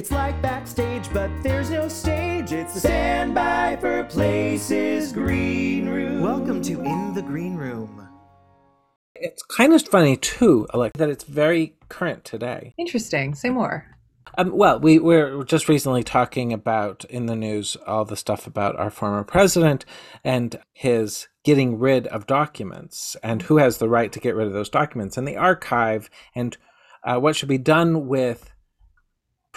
It's like backstage, but there's no stage. It's the standby for places green room. Welcome to In the Green Room. It's kind of funny too, like that it's very current today. Interesting. Say more. Um, well, we were just recently talking about in the news all the stuff about our former president and his getting rid of documents and who has the right to get rid of those documents and the archive and uh, what should be done with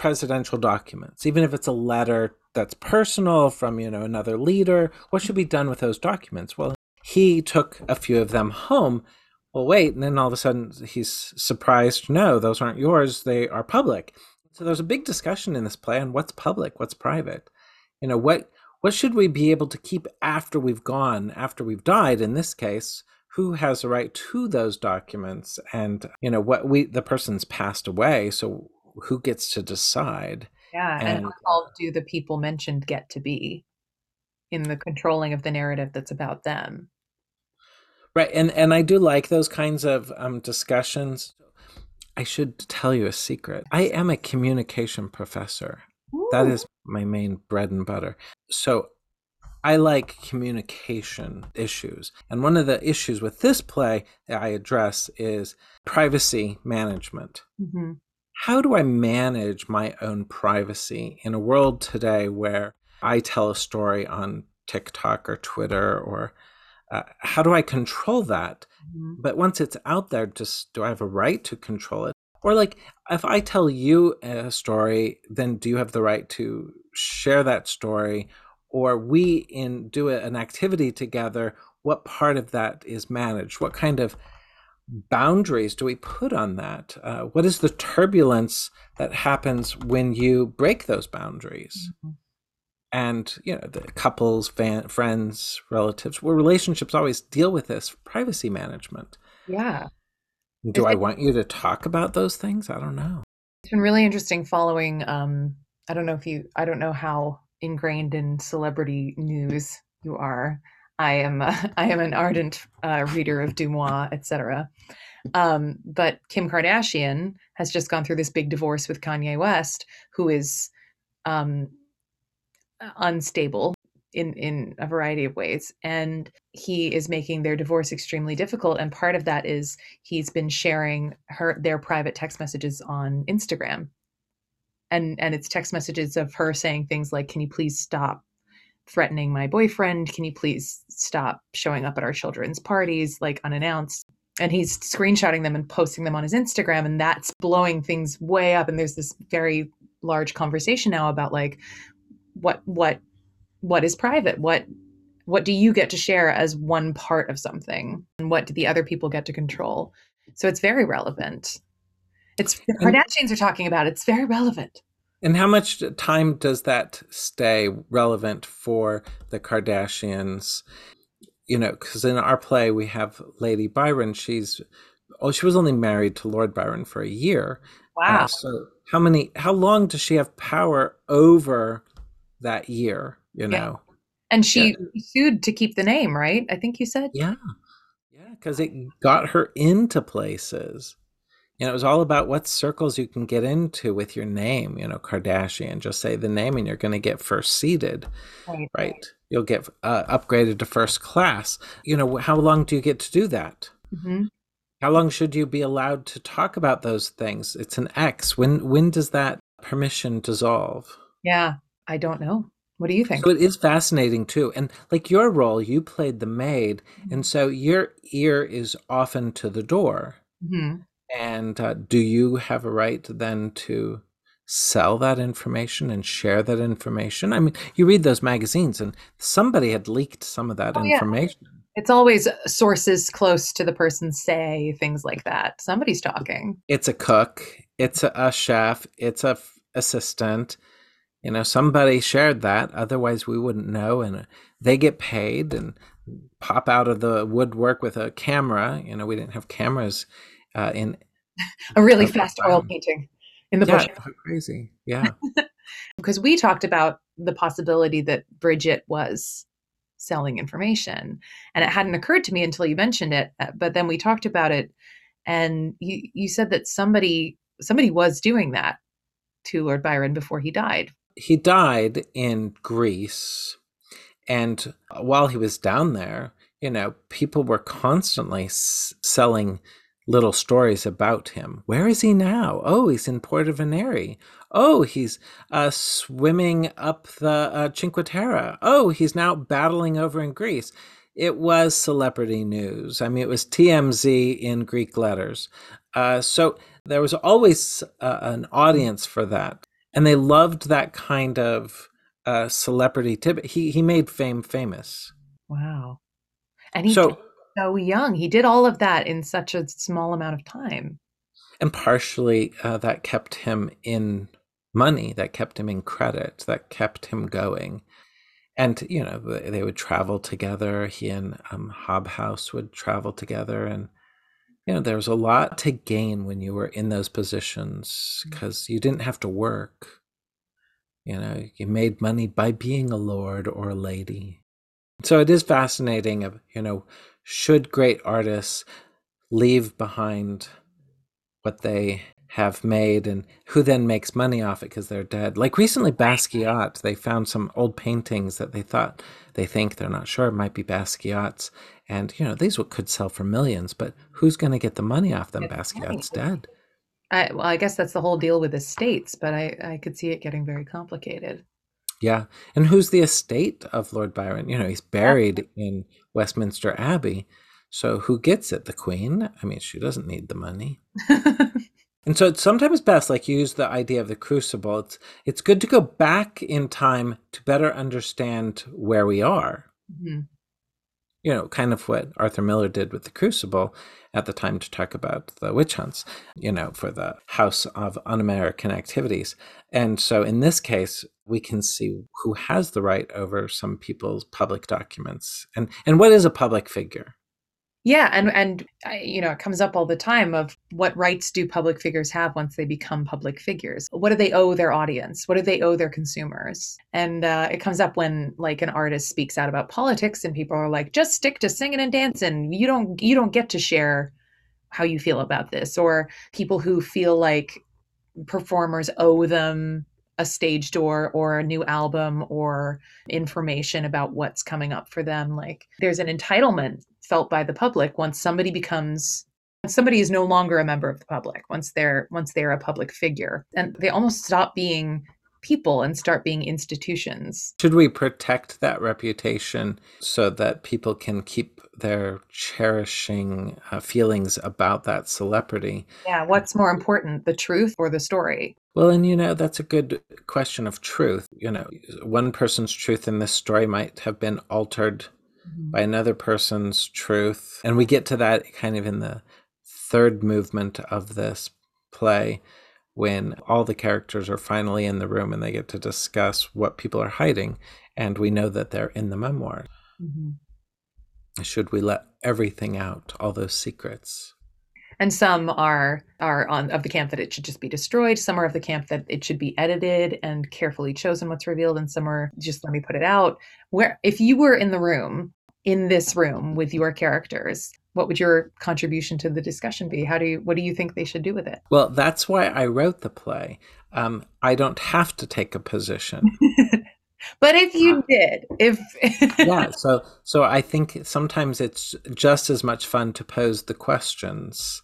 presidential documents, even if it's a letter that's personal from you know another leader. What should be done with those documents? Well, he took a few of them home. Well, wait, and then all of a sudden he's surprised. No, those aren't yours. They are public. So there's a big discussion in this play on what's public, what's private. You know, what what should we be able to keep after we've gone, after we've died in this case? Who has a right to those documents? And, you know, what we the person's passed away, so who gets to decide? Yeah, and, and how do the people mentioned get to be in the controlling of the narrative that's about them? Right, and and I do like those kinds of um, discussions. I should tell you a secret. I am a communication professor. Ooh. That is my main bread and butter. So I like communication issues. And one of the issues with this play that I address is privacy management. Mm-hmm. How do I manage my own privacy in a world today where I tell a story on TikTok or Twitter or uh, how do I control that? Mm-hmm. But once it's out there, just do I have a right to control it? Or like if I tell you a story, then do you have the right to share that story? Or we in do an activity together, what part of that is managed? What kind of boundaries do we put on that? Uh, what is the turbulence that happens when you break those boundaries? Mm-hmm. And you know the couples fan, friends relatives where relationships always deal with this privacy management. Yeah. Do i want you to talk about those things? I don't know. It's been really interesting following um i don't know if you i don't know how ingrained in celebrity news you are i am uh, i am an ardent uh, reader of DeuxMoi etc um but kim kardashian has just gone through this big divorce with kanye west who is um unstable in in a variety of ways. And he is making their divorce extremely difficult. And part of that is he's been sharing her their private text messages on Instagram. And and it's text messages of her saying things like can you please stop threatening my boyfriend can you please stop showing up at our children's parties like unannounced? And he's screenshotting them and posting them on his Instagram and that's blowing things way up. And there's this very large conversation now about like what what what is private? What what do you get to share as one part of something? And what do the other people get to control? So it's very relevant. It's the kardashians are talking about it's very relevant and how much time does that stay relevant for the kardashians you know because in our play we have lady byron she's oh she was only married to lord byron for a year wow uh, so how many how long does she have power over that year, you know. Yeah. And she yeah. sued to keep the name, right? I think you said. Yeah. Yeah, because it got her into places. And it was all about what circles you can get into with your name, you know, Kardashian. Just say the name and you're going to get first seated, right? right? You'll get uh, upgraded to first class. You know, how long do you get to do that? Mm-hmm. How long should you be allowed to talk about those things? It's an X. When when does that permission dissolve? Yeah, I don't know. What do you think? So it is fascinating too. And like your role, you played the maid. Mm-hmm. And so your ear is often to the door. Mm-hmm. And uh, do you have a right then to sell that information and share that information? I mean, you read those magazines and somebody had leaked some of that oh, information. Yeah. It's always sources close to the person say things like that. Somebody's talking. It's a cook, it's a, a chef, it's a f- assistant you know somebody shared that otherwise we wouldn't know and they get paid and pop out of the woodwork with a camera you know we didn't have cameras uh, in a really fast oil painting in the yeah, bush crazy yeah because we talked about the possibility that bridget was selling information and it hadn't occurred to me until you mentioned it uh, but then we talked about it and you you said that somebody somebody was doing that to Lord Byron before he died. He died in Greece. And while he was down there, you know, people were constantly s- selling little stories about him. Where is he now? Oh, he's in Venere. Oh, he's uh, swimming up the uh, Cinque Terre. Oh, he's now battling over in Greece. It was celebrity news. I mean, it was TMZ in Greek letters. Uh, so there was always uh, an audience for that. And they loved that kind of uh, celebrity tip. He, he made fame famous. Wow. And he So, so young. He did all of that in such a small amount of time. and partially uh, that kept him in money, that kept him in credit, that kept him going. And, you know, they would travel together. He and um, Hobhouse would travel together. And, you know, there was a lot to gain when you were in those positions because you didn't have to work. You know, you made money by being a lord or a lady. So it is fascinating of, you know, should great artists leave behind what they have made and who then makes money off it because they're dead. Like recently Basquiat, they found some old paintings that they thought they think they're not sure might be Basquiat's. And you know, these could sell for millions, but who's going to get the money off them? Basquiat's dead. I, well, I guess that's the whole deal with estates, but I, I could see it getting very complicated. Yeah. And who's the estate of Lord Byron? You know, he's buried in Westminster Abbey. So who gets it? The Queen? I mean, she doesn't need the money. And so it's sometimes best, like you use the idea of the crucible. It's it's good to go back in time to better understand where we are. Mhm. You know, kind of what Arthur Miller did with the crucible at the time to talk about the witch hunts, you know, for the House of Un-American Activities. And so in this case, we can see who has the right over some people's public documents. And and what is a public figure? Yeah, and and you know, it comes up all the time of what rights do public figures have once they become public figures? What do they owe their audience? What do they owe their consumers? And uh, it comes up when like an artist speaks out about politics, and people are like, "Just stick to singing and dancing. You don't you don't get to share how you feel about this." Or people who feel like performers owe them a stage door or a new album or information about what's coming up for them. Like there's an entitlement felt by the public once somebody becomes somebody is no longer a member of the public once they're once they're a public figure and they almost stop being people and start being institutions Should we protect that reputation so that people can keep their cherishing uh, feelings about that celebrity? yeah what's more important the truth or the story Well, and you know, that's a good question of truth. You know, one person's truth in this story might have been altered by another person's truth. And we get to that kind of in the third movement of this play when all the characters are finally in the room and they get to discuss what people are hiding. And we know that they're in the memoir. Mhm. Should we let everything out, all those secrets? And some are are on of the camp that it should just be destroyed. Some are of the camp that it should be edited and carefully chosen what's revealed. And some are just let me put it out. Where if you were in the room in this room with your characters what would your contribution to the discussion be? How do you what do you think they should do with it? Well, that's why I wrote the play. Um, I don't have to take a position. but if you did if yeah so so i think sometimes it's just as much fun to pose the questions.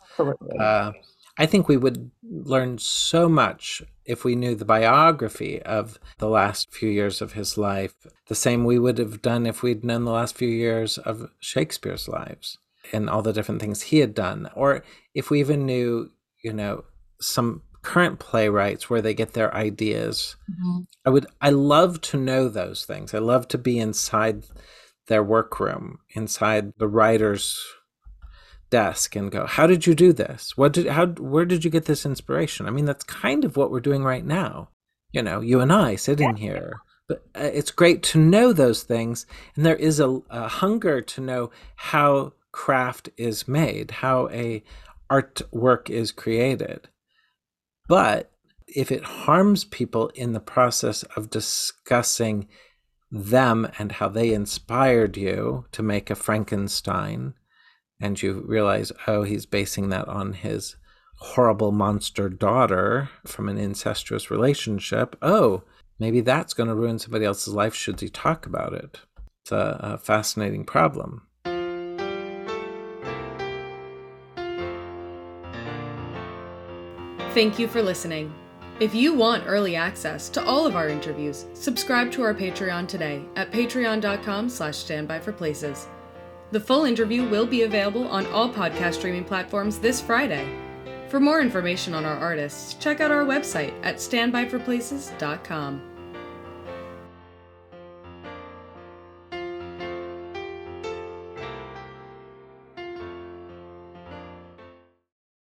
Uh, i think we would learn so much if we knew the biography of the last few years of his life the same we would have done if we'd known the last few years of shakespeare's lives and all the different things he had done. Or if we even knew you know some current playwrights where they get their ideas Mhm. I would I love to know those things. I love to be inside their workroom, inside the writer's desk and go, "How did you do this? What did how where did you get this inspiration?" I mean, that's kind of what we're doing right now. You know, you and I sitting here. But uh, it's great to know those things and there is a, a hunger to know how craft is made, how a artwork is created. But if it harms people in the process of discussing them and how they inspired you to make a Frankenstein, and you realize, oh, he's basing that on his horrible monster daughter from an incestuous relationship. Oh, maybe that's going to ruin somebody else's life should he talk about it. It's a, a fascinating problem. Thank you for listening. If you want early access to all of our interviews, subscribe to our Patreon today at patreon.com slash standbyforplaces. The full interview will be available on all podcast streaming platforms this Friday. For more information on our artists, check out our website at standbyforplaces.com.